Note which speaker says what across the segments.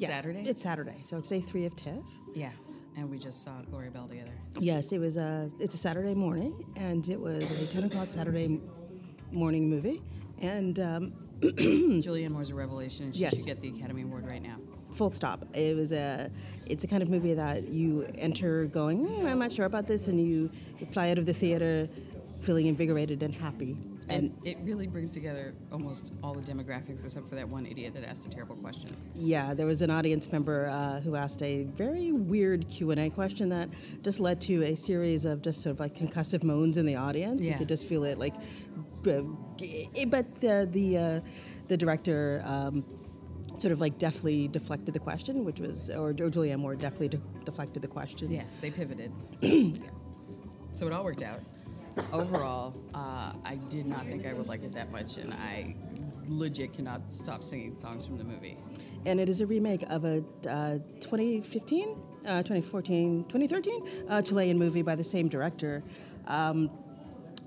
Speaker 1: It's Saturday?
Speaker 2: It's Saturday, so it's day three of TIFF.
Speaker 1: Yeah. And we just saw Gloria Bell together.
Speaker 2: Yes, it was a. It's a Saturday morning, and it was a ten o'clock Saturday morning movie, and um,
Speaker 1: Julianne Moore's a revelation, and she
Speaker 2: Yes.
Speaker 1: should get the Academy Award right now.
Speaker 2: full stop. It was a. It's a kind of movie that you enter going, "Hmm, I'm not sure about this, and you, you fly out of the theater feeling invigorated and happy.
Speaker 1: And it really brings together almost all the demographics except for that one idiot that asked a terrible question.
Speaker 2: Yeah, there was an audience member uh, who asked a very weird Q and A question that just led to a series of just sort of like concussive moans in the audience.
Speaker 1: yeah.
Speaker 2: You could just feel it, like, uh, but the the uh, the director. Um, Sort of like deftly deflected the question, which was, or, or Julianne Moore deftly de- deflected the question.
Speaker 1: Yes, they pivoted. so it all worked out. Overall, uh, I did not think I would like it that much, and I legit cannot stop singing songs from the movie.
Speaker 2: And it is a remake of a uh, 2015, uh, 2014, 2013 uh, Chilean movie by the same director. Um,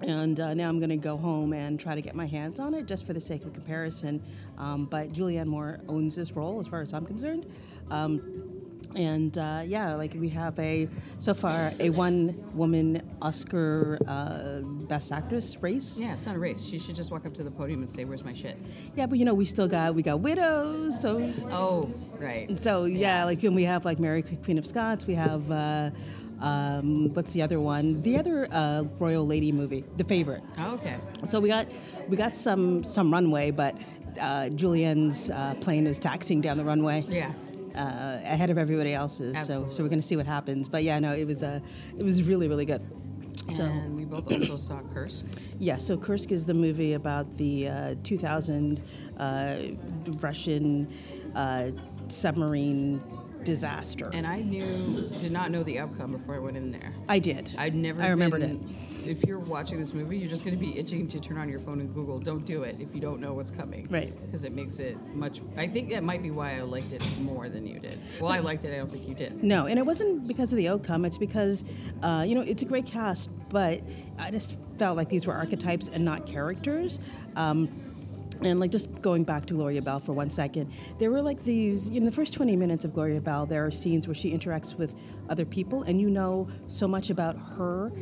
Speaker 2: and uh, now I'm going to go home and try to get my hands on it just for the sake of comparison. Um, but Julianne Moore owns this role as far as I'm concerned. Um, and uh, yeah, like we have a so far a one-woman Oscar uh, Best Actress race.
Speaker 1: Yeah, it's not a race. She should just walk up to the podium and say, "Where's my shit?"
Speaker 2: Yeah, but you know we still got we got widows, so
Speaker 1: Oh, right.
Speaker 2: And so yeah, like when we have like Mary Queen of Scots, we have uh, um, what's the other one? The other uh, royal lady movie, The Favorite.
Speaker 1: Oh, okay.
Speaker 2: So we got we got some some runway, but uh, Julianne's uh, plane is taxiing down the runway.
Speaker 1: Yeah.
Speaker 2: Uh, ahead of everybody else's, so so we're gonna see what happens. But yeah, no, it was uh, it was really really good. So
Speaker 1: And we both also saw Kursk.
Speaker 2: yeah, so Kursk is the movie about the uh, 2000 uh, Russian uh, submarine disaster.
Speaker 1: And I knew, did not know the outcome before I went in there.
Speaker 2: I did.
Speaker 1: I'd never.
Speaker 2: I remembered
Speaker 1: been- If you're watching this movie, you're just going to be itching to turn on your phone and Google. Don't do it if you don't know what's coming.
Speaker 2: Right.
Speaker 1: Because it makes it much. I think that might be why I liked it more than you did. Well, I liked it. I don't think you did.
Speaker 2: No, and it wasn't because of the outcome. It's because, uh, you know, it's a great cast, but I just felt like these were archetypes and not characters. Um, and like just going back to Gloria Bell for one second, there were like these in the first 20 minutes of Gloria Bell, there are scenes where she interacts with other people, and you know so much about her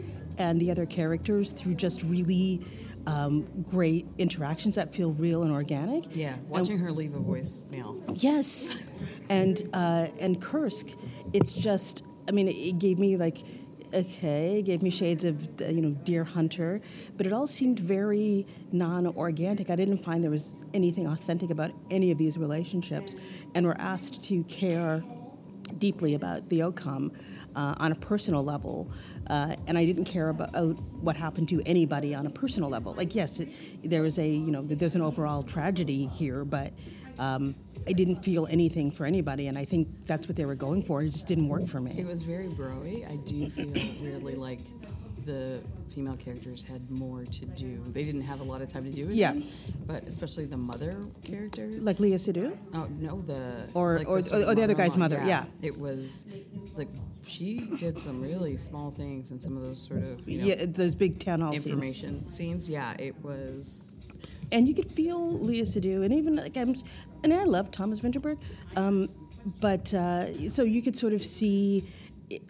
Speaker 2: and the other characters through just really um, great interactions that feel real and organic.
Speaker 1: Yeah. Watching her leave a voicemail.
Speaker 2: Yes, and uh, and Kursk, it's just. I mean, it gave me like, okay, it gave me shades of uh, you know Deer Hunter, but it all seemed very non-organic. I didn't find there was anything authentic about any of these relationships, and we're asked to care deeply about the outcome uh, on a personal level, uh, and I didn't care about what happened to anybody on a personal level. Like, yes, it, there was a you know there's an overall tragedy here, but um, I didn't feel anything for anybody, and I think that's what they were going for. It just didn't work for me.
Speaker 1: It was very broy. I do feel weirdly like the female characters had more to do. They didn't have a lot of time to do it.
Speaker 2: Yeah.
Speaker 1: But especially the mother character.
Speaker 2: Like Leah Seydoux.
Speaker 1: Oh no, the
Speaker 2: Or-
Speaker 1: like
Speaker 2: or-
Speaker 1: of
Speaker 2: or the other guy's
Speaker 1: mother-in-law.
Speaker 2: yeah.
Speaker 1: It was like she did some really small things and some of those sort of you know,
Speaker 2: Yeah, those big town hall scenes.
Speaker 1: information scenes. Yeah, it was.
Speaker 2: and you could feel Leah Seydoux, and even like I'm, and I love Thomas Vinterberg, um, but uh, so you could sort of see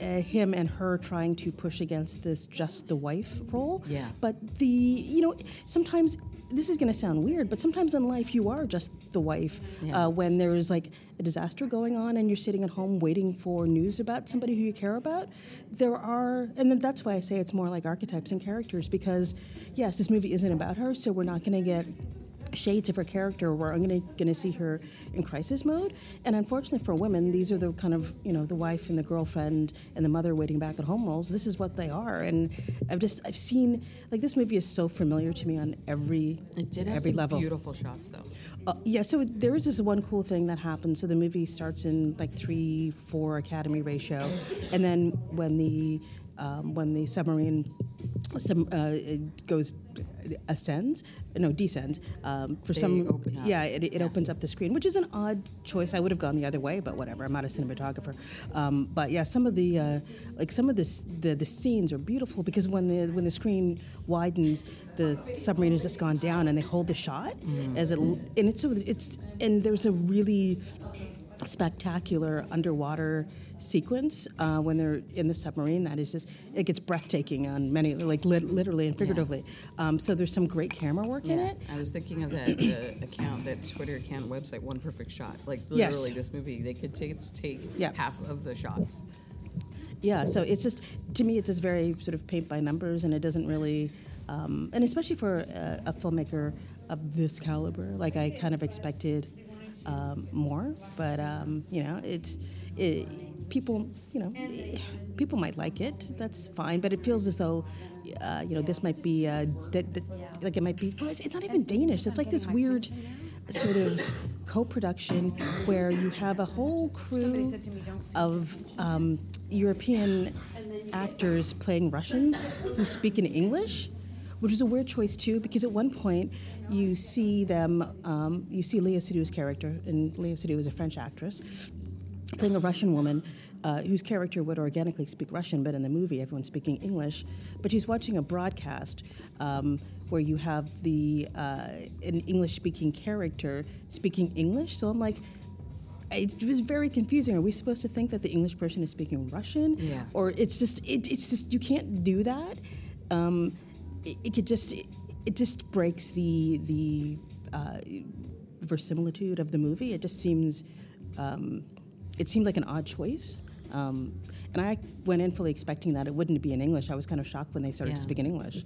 Speaker 2: uh, him and her trying to push against this just the wife role.
Speaker 1: Yeah.
Speaker 2: But the you know sometimes this is going to sound weird, but sometimes in life you are just the wife
Speaker 1: Yeah.
Speaker 2: uh, when there is like a disaster going on and you're sitting at home waiting for news about somebody who you care about. There are, and then that's why I say it's more like archetypes and characters because yes, this movie isn't about her, so we're not going to get shades of her character where I'm gonna gonna see her in crisis mode. And unfortunately for women, these are the kind of you know the wife and the girlfriend and the mother waiting back at home roles. This is what they are. And I've just I've seen like this movie is so familiar to me on every
Speaker 1: It did have
Speaker 2: every
Speaker 1: some
Speaker 2: level.
Speaker 1: beautiful shots though.
Speaker 2: Uh, yeah, so there is this one cool thing that happens. So the movie starts in like three, four Academy ratio, and then when the um, when the submarine some uh, it goes ascends, no descends. Um, for
Speaker 1: They
Speaker 2: some, yeah, it, it
Speaker 1: Yeah.
Speaker 2: opens up the screen, which is an odd choice. I would have gone the other way, but whatever. I'm not a cinematographer. Um, but yeah, some of the uh, like some of the, the the scenes are beautiful because when the when the screen widens, the submarine has just gone down, and they hold the shot
Speaker 1: Mm.
Speaker 2: as it and it's it's and there's a really spectacular underwater sequence uh, when they're in the submarine that is just it gets breathtaking on many like lit- literally and figuratively um, so there's some great camera work in it
Speaker 1: I was thinking of that the account, that Twitter account website, One Perfect Shot. Like
Speaker 2: Yes.
Speaker 1: literally, this movie they could take take
Speaker 2: Yeah.
Speaker 1: half of the shots.
Speaker 2: Yeah, so it's just to me, it's just very sort of paint by numbers, and it doesn't really, um, and especially for a, a filmmaker of this caliber, like I kind of expected um, more. But um, you know, it's it, people, you know, people might like it. That's fine, but it feels as though. Uh, you know, this might be uh, like it might be. Well, it's, it's not even Danish. It's like this weird sort of co-production where you have a whole crew of um, European actors playing Russians who speak in English, which is a weird choice too, because at one point you see them, um, you see Leah Seydoux' character, and Leah Seydoux is a French actress, playing a Russian woman uh, whose character would organically speak Russian, but in the movie everyone's speaking English. But she's watching a broadcast um, where you have the uh, an English-speaking character speaking English. So I'm like, it was very confusing. Are we supposed to think that the English person is speaking Russian?
Speaker 1: Yeah.
Speaker 2: Or it's just it, it's just you can't do that. Um, it, it could just it, it just breaks the the uh, verisimilitude of the movie. It just seems um, it seemed like an odd choice. Um, and I went in fully expecting that it wouldn't be in English. I was kind of shocked when they started
Speaker 1: Yeah.
Speaker 2: speaking English.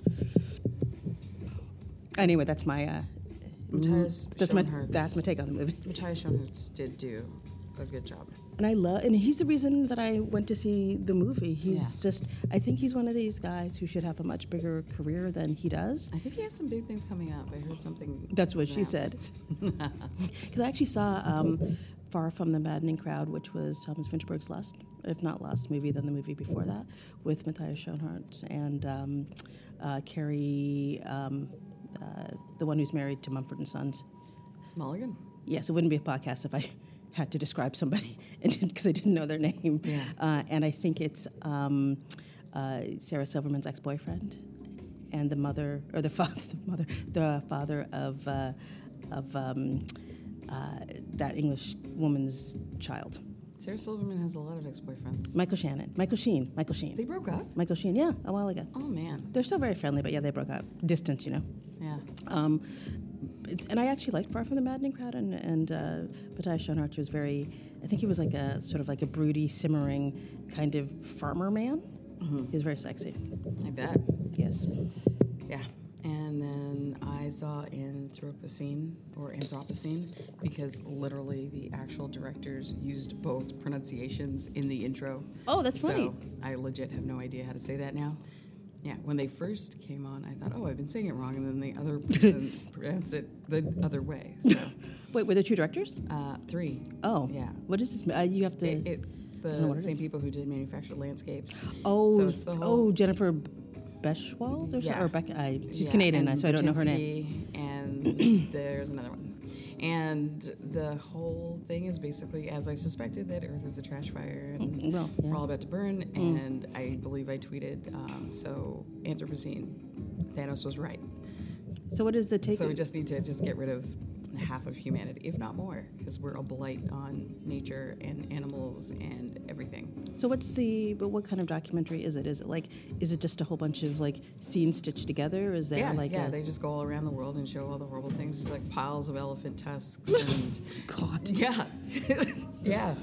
Speaker 2: Anyway, that's my uh,
Speaker 1: Matthias
Speaker 2: that's my that's my take on the movie.
Speaker 1: Matthias Schoenaerts did do a good job.
Speaker 2: And I love, and he's the reason that I went to see the movie. He's
Speaker 1: Yeah.
Speaker 2: just, I think he's one of these guys who should have a much bigger career than he does.
Speaker 1: I think he has some big things coming up. I heard something.
Speaker 2: That's what she said. Because I actually saw um, Far From the Maddening Crowd, which was Thomas Vinterberg's last, if not last movie, then the movie before that, with Matthias Schoenaerts and um, uh, Carey, um, uh, the one who's married to Mumford and Sons.
Speaker 1: Mulligan.
Speaker 2: Yes, it wouldn't be a podcast if I had to describe somebody because I didn't know their name.
Speaker 1: Yeah.
Speaker 2: Uh, and I think it's um, uh, Sarah Silverman's ex-boyfriend and the mother or the father, the mother, the father of uh, of um, uh, that English woman's child,
Speaker 1: Sarah Silverman has a lot of ex-boyfriends.
Speaker 2: Michael Shannon, Michael Sheen, Michael Sheen,
Speaker 1: They broke up.
Speaker 2: Michael Sheen. Yeah, a while ago.
Speaker 1: Oh man.
Speaker 2: They're still very friendly, but yeah, they broke up. Distance, you know.
Speaker 1: Yeah.
Speaker 2: Um, and I actually liked Far From the Maddening Crowd, and, and uh, Matthias Schoenaerts was very, I think he was like a sort of like a broody, simmering kind of farmer man. He was very sexy.
Speaker 1: I bet.
Speaker 2: Yes.
Speaker 1: Yeah. And then I saw Anthropocene or Anthropocene because literally the actual directors used both pronunciations in the intro.
Speaker 2: Oh, that's
Speaker 1: so
Speaker 2: funny.
Speaker 1: I legit have no idea how to say that now. Yeah, when they first came on, I thought, oh, I've been saying it wrong, and then the other person pronounced it the other way. So,
Speaker 2: Wait, were there two directors?
Speaker 1: uh, three.
Speaker 2: Oh.
Speaker 1: Yeah.
Speaker 2: What is this? Uh, you have to.
Speaker 1: It, it's
Speaker 2: I don't know
Speaker 1: the
Speaker 2: it
Speaker 1: same
Speaker 2: is.
Speaker 1: people who did Manufactured Landscapes.
Speaker 2: oh,
Speaker 1: so
Speaker 2: oh, Jennifer Baichwal or,
Speaker 1: Yeah.
Speaker 2: or Beck, I, she's
Speaker 1: Yeah,
Speaker 2: Canadian, so I don't know her name.
Speaker 1: And there's another one. And the whole thing is basically, as I suspected, that Earth is a trash fire and
Speaker 2: Well, yeah. Mm.
Speaker 1: we're all about to burn. And I believe I tweeted, um, so Anthropocene, Thanos was right.
Speaker 2: So what is the take?
Speaker 1: So we just need to just get rid of half of humanity, if not more, because we're a blight on nature and animals and everything.
Speaker 2: So what's the? But what kind of documentary is it? Is it like? Is it just a whole bunch of like scenes stitched together? Is there
Speaker 1: yeah,
Speaker 2: like
Speaker 1: yeah,
Speaker 2: a,
Speaker 1: they just go all around the world and show all the horrible things, like piles of elephant tusks and
Speaker 2: God?
Speaker 1: yeah, yeah,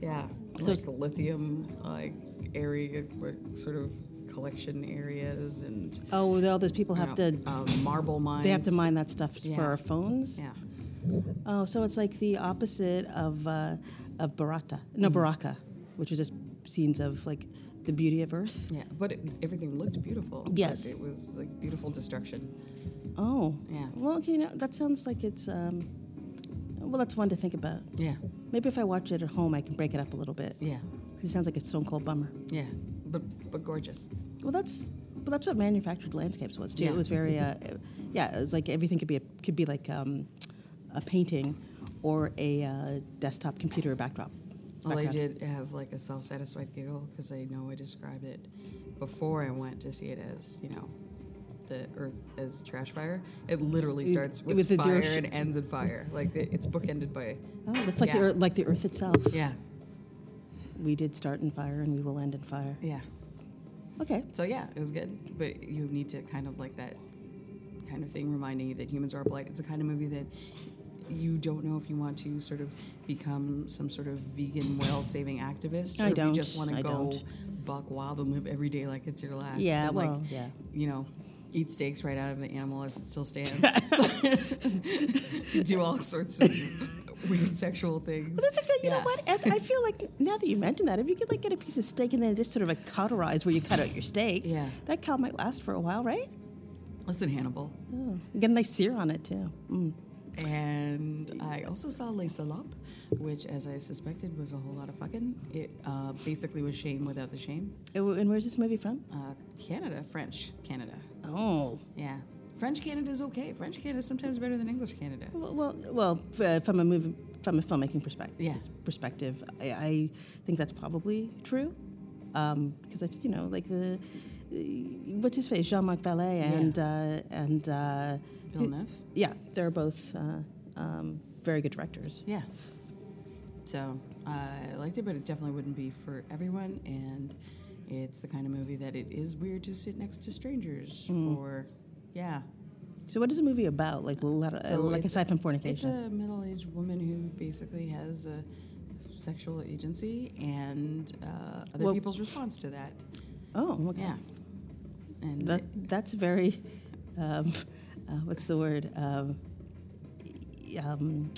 Speaker 1: yeah.
Speaker 2: So
Speaker 1: like
Speaker 2: it's-
Speaker 1: the lithium like area, sort of collection areas, and
Speaker 2: Oh, all those people
Speaker 1: you
Speaker 2: have
Speaker 1: know,
Speaker 2: to.
Speaker 1: um, marble mines.
Speaker 2: They have to mine that stuff
Speaker 1: Yeah.
Speaker 2: for our phones.
Speaker 1: Yeah,
Speaker 2: Oh, so it's like the opposite of uh, of Barata. No,
Speaker 1: Mm-hmm.
Speaker 2: Baraka, which is just scenes of like the beauty of Earth.
Speaker 1: yeah. But it, everything looked beautiful.
Speaker 2: Yes.
Speaker 1: it was like beautiful destruction.
Speaker 2: Oh,
Speaker 1: Yeah.
Speaker 2: Well, okay, you know, that sounds like it's. Um, well, that's one to think about.
Speaker 1: Yeah,
Speaker 2: Maybe if I watch it at home, I can break it up a little bit.
Speaker 1: yeah,
Speaker 2: It sounds like a stone cold bummer.
Speaker 1: yeah. But but gorgeous.
Speaker 2: Well, that's well, that's what manufactured landscapes was too.
Speaker 1: Yeah.
Speaker 2: It was very, uh, yeah, it was like everything could be a, could be like um, a painting or a uh, desktop computer backdrop.
Speaker 1: Well, I did have like a self-satisfied giggle because I know I described it before I went to see it as you know the Earth as trash fire. It literally starts with,
Speaker 2: the
Speaker 1: fire and ends in fire. Like it's bookended by.
Speaker 2: Oh, it's like the earth, like the Earth itself.
Speaker 1: Yeah,
Speaker 2: We did start in fire, and we will end in fire.
Speaker 1: yeah.
Speaker 2: Okay.
Speaker 1: So yeah, it was good, but you need to kind of like that kind of thing reminding you that humans are blight. It's the kind of movie that you don't know if you want to sort of become some sort of vegan whale saving activist, or
Speaker 2: I
Speaker 1: if
Speaker 2: don't.
Speaker 1: you just want to go
Speaker 2: don't.
Speaker 1: buck wild and live every day like it's your last.
Speaker 2: Yeah,
Speaker 1: and,
Speaker 2: well,
Speaker 1: like,
Speaker 2: yeah.
Speaker 1: you know. Eat steaks right out of the animal as it still stands. Do all sorts of weird sexual things.
Speaker 2: But that's okay. You know what? I, I feel like now that you mention that, if you could like get a piece of steak and then just sort of like cauterize where you cut out your steak,
Speaker 1: Yeah.
Speaker 2: that cow might last for a while, right?
Speaker 1: Listen, Hannibal.
Speaker 2: Oh, get a nice sear on it too. Mm.
Speaker 1: And I also saw Les Salopes, which, as I suspected, was a whole lot of fucking. It uh, basically was shame without the shame.
Speaker 2: Uh, And where's this movie from?
Speaker 1: Uh, Canada, French Canada.
Speaker 2: Oh,
Speaker 1: Yeah. French Canada is okay. French Canada is sometimes better than English Canada.
Speaker 2: well, well, well uh, from a movie, from a filmmaking perspective,
Speaker 1: Yeah.
Speaker 2: perspective, I, I think that's probably true. Because I've, you know, like the uh, what's his face, Jean-Marc Vallée, and uh, and uh,
Speaker 1: Villeneuve?
Speaker 2: yeah, they're both uh, um, very good directors.
Speaker 1: Yeah. So I liked it, but it definitely wouldn't be for everyone. And it's the kind of movie that it is weird to sit next to strangers for. Yeah.
Speaker 2: So, what is the movie about? Like, let,
Speaker 1: So
Speaker 2: like
Speaker 1: it's-
Speaker 2: aside from
Speaker 1: It's
Speaker 2: fornication?
Speaker 1: a middle-aged woman who basically has a sexual agency and uh, other
Speaker 2: Well-
Speaker 1: people's response to that.
Speaker 2: oh, okay.
Speaker 1: Yeah, and
Speaker 2: That that's very, um, uh, what's the word? Um, um,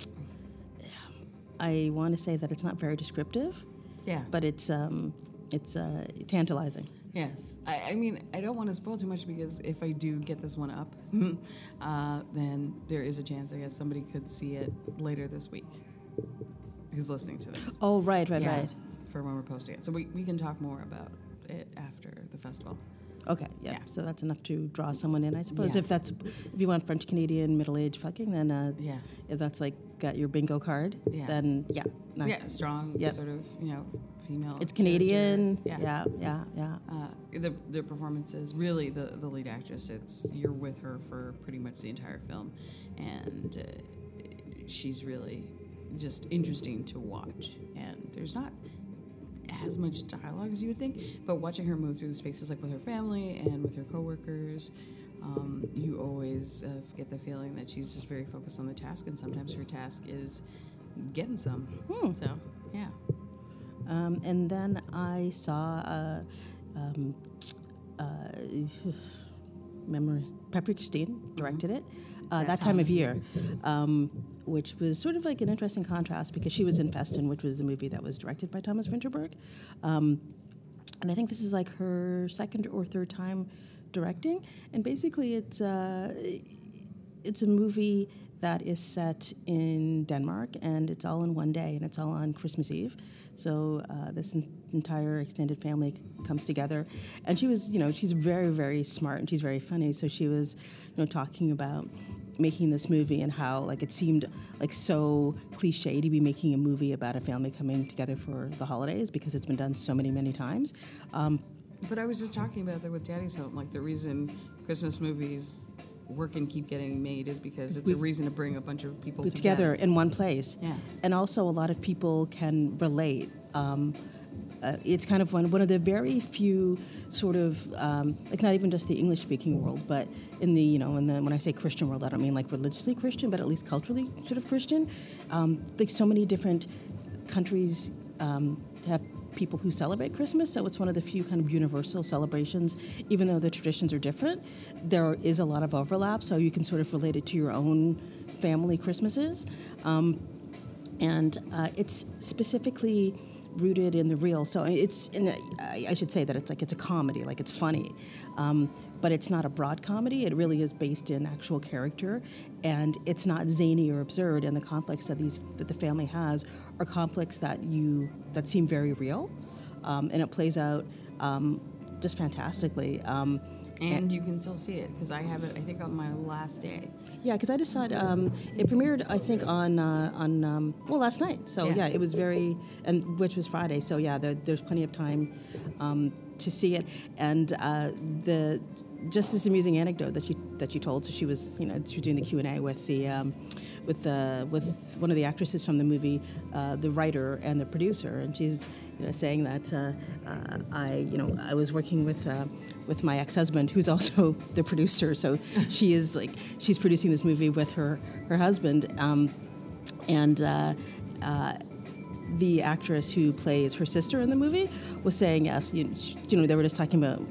Speaker 2: I want to say that it's not very descriptive,
Speaker 1: yeah,
Speaker 2: but it's um, it's uh, tantalizing.
Speaker 1: Yes. I, I mean, I don't want to spoil too much because if I do get this one up, uh, then there is a chance I guess somebody could see it later this week. Who's listening to this?
Speaker 2: Oh, right, right,
Speaker 1: Yeah,
Speaker 2: right.
Speaker 1: For when we're posting it, so we, we can talk more about it after the festival.
Speaker 2: Okay, yeah.
Speaker 1: Yeah.
Speaker 2: So that's enough to draw someone in, I suppose.
Speaker 1: Yeah.
Speaker 2: If that's if you want French Canadian middle aged fucking, then uh,
Speaker 1: Yeah.
Speaker 2: if that's like got your bingo card,
Speaker 1: Yeah.
Speaker 2: then yeah, not-
Speaker 1: Yeah, strong,
Speaker 2: Yep.
Speaker 1: sort of, you know, female.
Speaker 2: it's
Speaker 1: character.
Speaker 2: Canadian.
Speaker 1: Yeah.
Speaker 2: yeah, yeah, yeah.
Speaker 1: Uh, the the performances, really, the the lead actress. It's you're with her for pretty much the entire film, and uh, she's really just interesting to watch. And there's not as much dialogue as you would think, but watching her move through the spaces, like with her family and with her coworkers. Um, you always uh, get the feeling that she's just very focused on the task, and sometimes her task is getting some. So, yeah.
Speaker 2: Um, and then I saw uh, um, uh, memory. Paprika Steen directed it. Uh, that,
Speaker 1: That
Speaker 2: time
Speaker 1: time
Speaker 2: of year, um, which was sort of like an interesting contrast because she was in Festen, which was the movie that was directed by Thomas Vinterberg. Um, and I think this is like her second or third time directing. And basically, it's uh, it's a movie that is set in Denmark, and it's all in one day, and it's all on Christmas Eve. So uh, this en- entire extended family comes together, and she was, you know, she's very, very smart and she's very funny. So she was, you know, talking about making this movie and how like it seemed like so cliche to be making a movie about a family coming together for the holidays because it's been done so many many times um,
Speaker 1: But I was just talking about that with Daddy's Home. Like the reason Christmas movies work and keep getting made is because it's a reason to bring a bunch of people
Speaker 2: put together in one place.
Speaker 1: Yeah.
Speaker 2: And also, a lot of people can relate. Um, uh, it's kind of one, one of the very few sort of um, like not even just the English speaking world, but in the you know in the when I say Christian world, I don't mean like religiously Christian, but at least culturally sort of Christian. Um, like so many different countries um, have people who celebrate Christmas, so it's one of the few kind of universal celebrations. Even though the traditions are different, there is a lot of overlap, so you can sort of relate it to your own family Christmases. Um, and uh, it's specifically rooted in the real. So it's, in a, I should say that it's like it's a comedy, like it's funny, um, but it's not a broad comedy. It really is based in actual character, and it's not zany or absurd. And the conflicts that these that the family has are conflicts that you that seem very real, um, and it plays out um, just fantastically. Um,
Speaker 1: and you can still see it because I have it. I think on my last day.
Speaker 2: Yeah, because I decided um, it premiered. I think on uh, on um, well last night. So
Speaker 1: Yeah.
Speaker 2: yeah. it was very and which was Friday. So yeah, there, there's plenty of time um, to see it. And uh, the just this amusing anecdote that she that she told. So she was, you know, she was doing the Q and A with the um, with the with one of the actresses from the movie, uh, the writer and the producer, and she's you know saying that uh, uh, I you know I was working with. Uh, with my ex-husband, who's also the producer, so she is like she's producing this movie with her her husband, um, and uh, uh, the actress who plays her sister in the movie was saying yes. You, you know, they were just talking about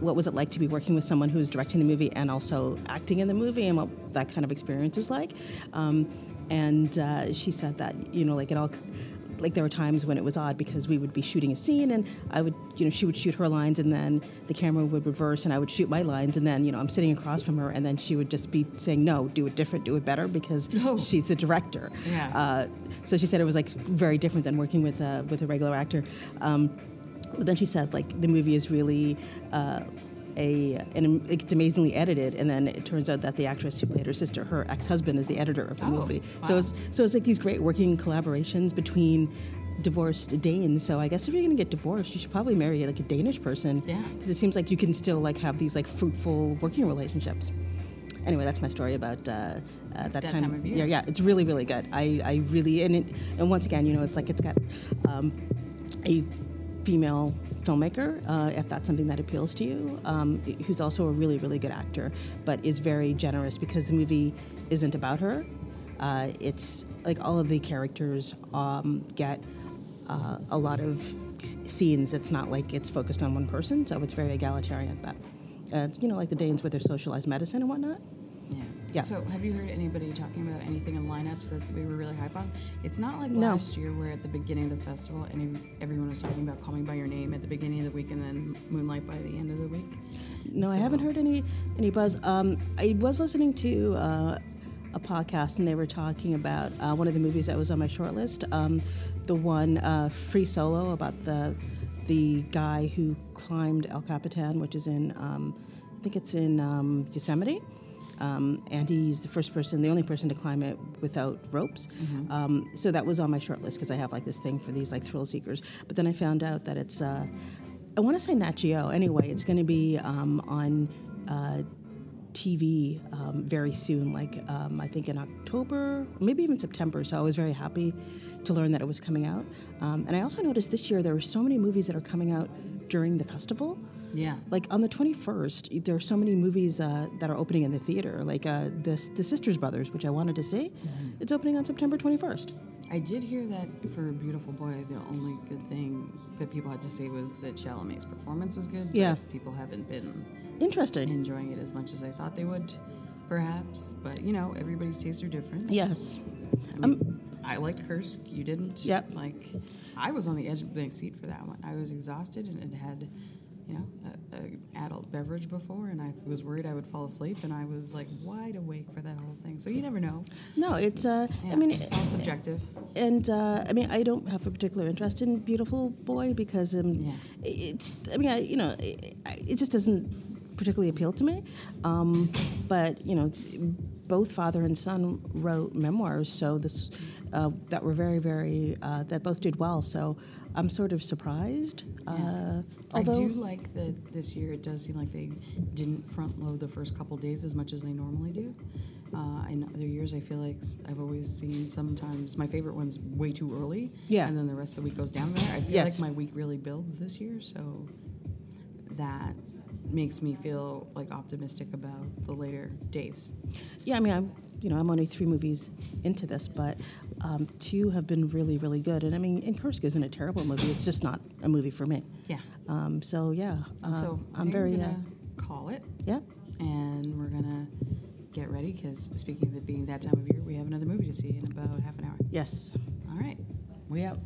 Speaker 2: what was it like to be working with someone who was directing the movie and also acting in the movie and what that kind of experience was like. Um, and uh, she said that you know, like it all like there were times when it was odd because we would be shooting a scene and I would, you know, she would shoot her lines and then the camera would reverse and I would shoot my lines and then, you know, I'm sitting across from her and then she would just be saying, no, do it different, do it better because
Speaker 1: Oh.
Speaker 2: she's the director.
Speaker 1: Yeah.
Speaker 2: Uh, so she said it was like very different than working with a, with a regular actor. Um, but then she said like the movie is really uh, a and it's amazingly edited, and then it turns out that the actress who played her sister, her ex-husband, is the editor of the
Speaker 1: Oh,
Speaker 2: movie. So it's so it's like these great working collaborations between divorced Danes. So I guess if you're gonna get divorced, you should probably marry like a Danish person.
Speaker 1: Yeah.
Speaker 2: Because it seems like you can still like have these like fruitful working relationships. Anyway, that's my story about uh, uh, that,
Speaker 1: That
Speaker 2: time.
Speaker 1: time of year.
Speaker 2: Yeah, yeah, it's really, really good. I, I really and it, and once again, you know, it's like it's got um, a female filmmaker, uh, if that's something that appeals to you, um, who's also a really, really good actor, but is very generous because the movie isn't about her. Uh, it's like all of the characters um, get uh, a lot of scenes. It's not like it's focused on one person, so it's very egalitarian. But uh, you know, like the Danes with their socialized medicine and whatnot.
Speaker 1: Yeah. So, have you heard anybody talking about anything in lineups that we were really hype on? It's not like
Speaker 2: No.
Speaker 1: last year where at the beginning of the festival, any, everyone was talking about "Call Me by Your Name" at the beginning of the week, and then "Moonlight" by the end of the week.
Speaker 2: No, I haven't heard any any buzz. Um, I was listening to uh, a podcast, and they were talking about uh, one of the movies that was on my short list. Um, the one uh, Free Solo about the the guy who climbed El Capitan, which is in um, I think it's in um, Yosemite. Um, and he's the first person, the only person to climb it without ropes. Um, so that was on my short list because I have like this thing for these like thrill seekers. But then I found out that it's uh, I want to say Nat Geo. Anyway, it's going to be um, on uh, TV um, very soon, like um, I think in October, maybe even September. So I was very happy to learn that it was coming out. Um, and I also noticed this year there were so many movies that are coming out during the festival.
Speaker 1: Yeah.
Speaker 2: Like on the 21st, there are so many movies uh, that are opening in the theater, like uh, the, the Sisters Brothers, which I wanted to see. It's opening on September 21st.
Speaker 1: I did hear that for Beautiful Boy, the only good thing that people had to say was that Chalamet's performance was good.
Speaker 2: Yeah.
Speaker 1: people haven't been
Speaker 2: Interesting.
Speaker 1: enjoying it as much as I thought they would, perhaps. But you know, everybody's tastes are different.
Speaker 2: Yes.
Speaker 1: I, mean, I liked Kursk. You didn't.
Speaker 2: Yep.
Speaker 1: Like, I was on the edge of the seat for that one. I was exhausted, and it had, you know, a, a adult beverage before, and I was worried I would fall asleep, and I was like wide awake for that whole thing. So you never know.
Speaker 2: No, it's, uh,
Speaker 1: Yeah,
Speaker 2: I mean,
Speaker 1: it's all subjective.
Speaker 2: and uh, I mean, I don't have a particular interest in Beautiful Boy because um,
Speaker 1: Yeah.
Speaker 2: it's. I mean, I, you know, it, it just doesn't particularly appeal to me. Um, but you know, both father and son wrote memoirs, so this uh, that were very, very uh, that both did well. So I'm sort of surprised. Uh, although,
Speaker 1: I do like that this year. It does seem like they didn't front load the first couple days as much as they normally do. Uh, in other years, I feel like I've always seen sometimes my favorite one's way too early.
Speaker 2: Yeah.
Speaker 1: And then the rest of the week goes down there. I feel
Speaker 2: Yes.
Speaker 1: like my week really builds this year, so that makes me feel like optimistic about the later days.
Speaker 2: Yeah, I mean, I'm you know I'm only three movies into this, but um, two have been really, really good. And I mean, and Kursk isn't a terrible movie. It's just not a movie for me.
Speaker 1: Yeah.
Speaker 2: Um, so yeah, uh,
Speaker 1: so
Speaker 2: I'm very uh,
Speaker 1: call it,
Speaker 2: yeah.
Speaker 1: and we're gonna get ready because speaking of it being that time of year, we have another movie to see in about half an hour.
Speaker 2: Yes.
Speaker 1: All right, we out.